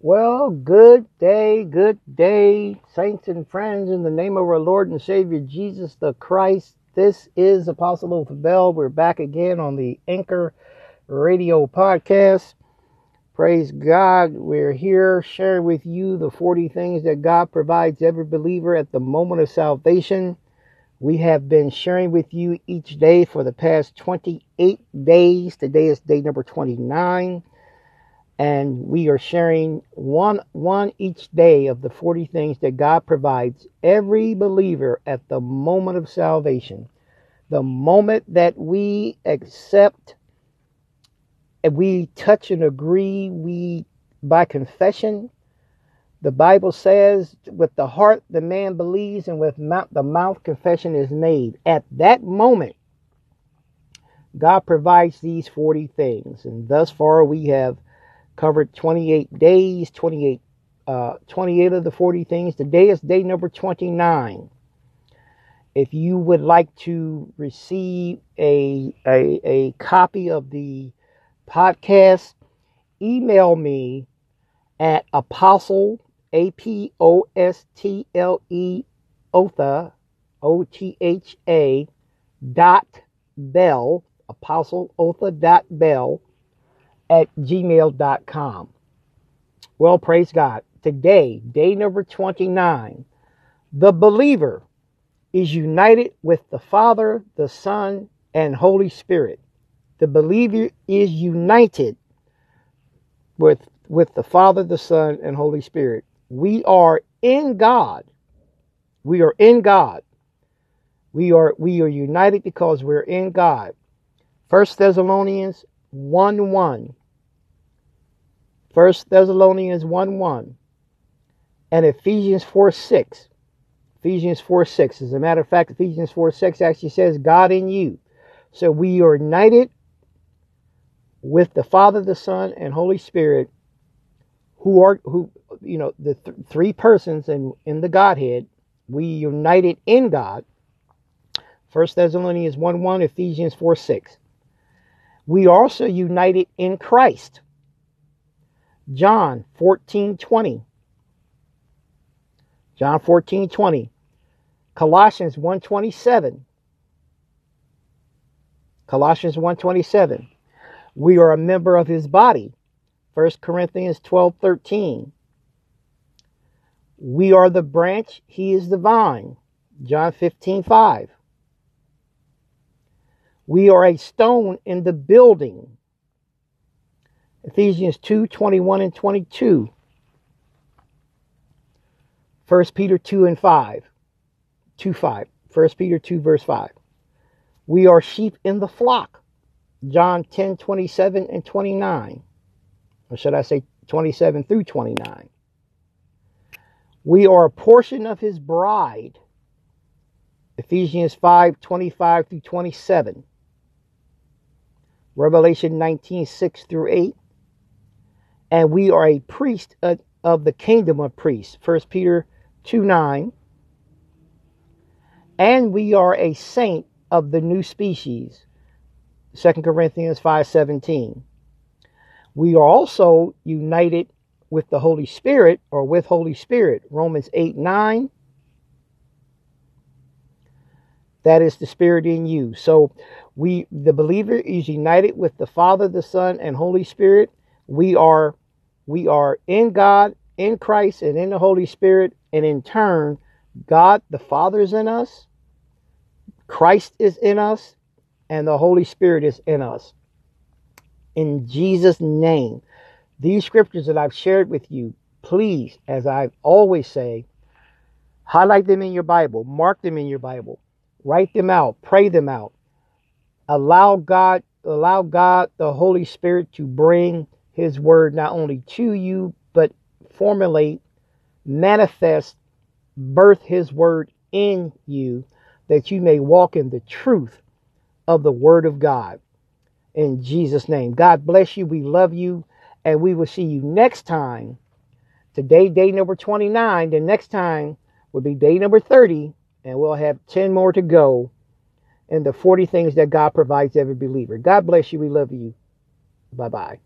Well, good day, good day, saints and friends, in the name of our Lord and Savior Jesus the Christ. This is Apostle Otha Bell. We're back again on the Anchor Radio Podcast. Praise God. We're here sharing with you the 40 things that God provides every believer at the moment of salvation. We have been sharing with you each day for the past 28 days. Today is day number 29 and we are sharing one one each day of the 40 things that God provides every believer at the moment of salvation. The moment that we accept and we touch and agree, we by confession, the Bible says, with the heart the man believes, and with mouth, the mouth confession is made. At that moment, God provides these 40 things. And thus far, we have covered 28 days, 28, uh, 28 of the 40 things. Today is day number 29. If you would like to receive a, a, a copy of the podcast, email me at apostle, A P O S T L E, Otha, O T H A, dot bell, apostle Otha dot bell at gmail.com. Well, praise God. Today, day number 29, the believer is united with the Father, the Son, and Holy Spirit. The believer is united with, with the Father, the Son, and Holy Spirit. We are in God. We are in God. We are we are united because we're in God. First Thessalonians 1 1. 1 Thessalonians 1 1. And Ephesians 4 6. Ephesians 4 6. As a matter of fact, Ephesians 4 6 actually says, God in you. So we are united with the Father, the Son, and Holy Spirit, who are, who, you know, the th- three persons in, in the Godhead. We united in God. 1 Thessalonians 1 1, Ephesians 4 6 we also united in Christ. John 14 20. John 14 20. Colossians 127. Colossians 127. We are a member of his body. 1 Corinthians 12 13. We are the branch, he is the vine. John 15 5. We are a stone in the building. Ephesians 2 21 and 22. 1 Peter 2 and 5. 2 5. 1 Peter 2 verse 5. We are sheep in the flock. John 10 27 and 29. Or should I say 27 through 29. We are a portion of his bride. Ephesians 5 25 through 27. Revelation 19 6 through 8. And we are a priest of, the kingdom of priests. 1 Peter 2 9. And we are a saint of the new species. 2 Corinthians 5 17. We are also united with the Holy Spirit or with Holy Spirit. Romans 8 9. That is the Spirit in you. So we the believer is united with the Father, the Son, and Holy Spirit. We are we are in God, in Christ, and in the Holy Spirit, and in turn, God the Father is in us, Christ is in us, and the Holy Spirit is in us. In Jesus' name. These scriptures that I've shared with you, please, as I always say, highlight them in your Bible, mark them in your Bible, write them out, pray them out allow God, allow God, the Holy Spirit, to bring His word not only to you, but formulate, manifest, birth His word in you, that you may walk in the truth of the word of God. In Jesus' name. God bless you. We love you. And we will see you next time. Today, day number 29. The next time will be day number 30. And we'll have 10 more to go and the 40 things that God provides every believer. God bless you. We love you. Bye bye.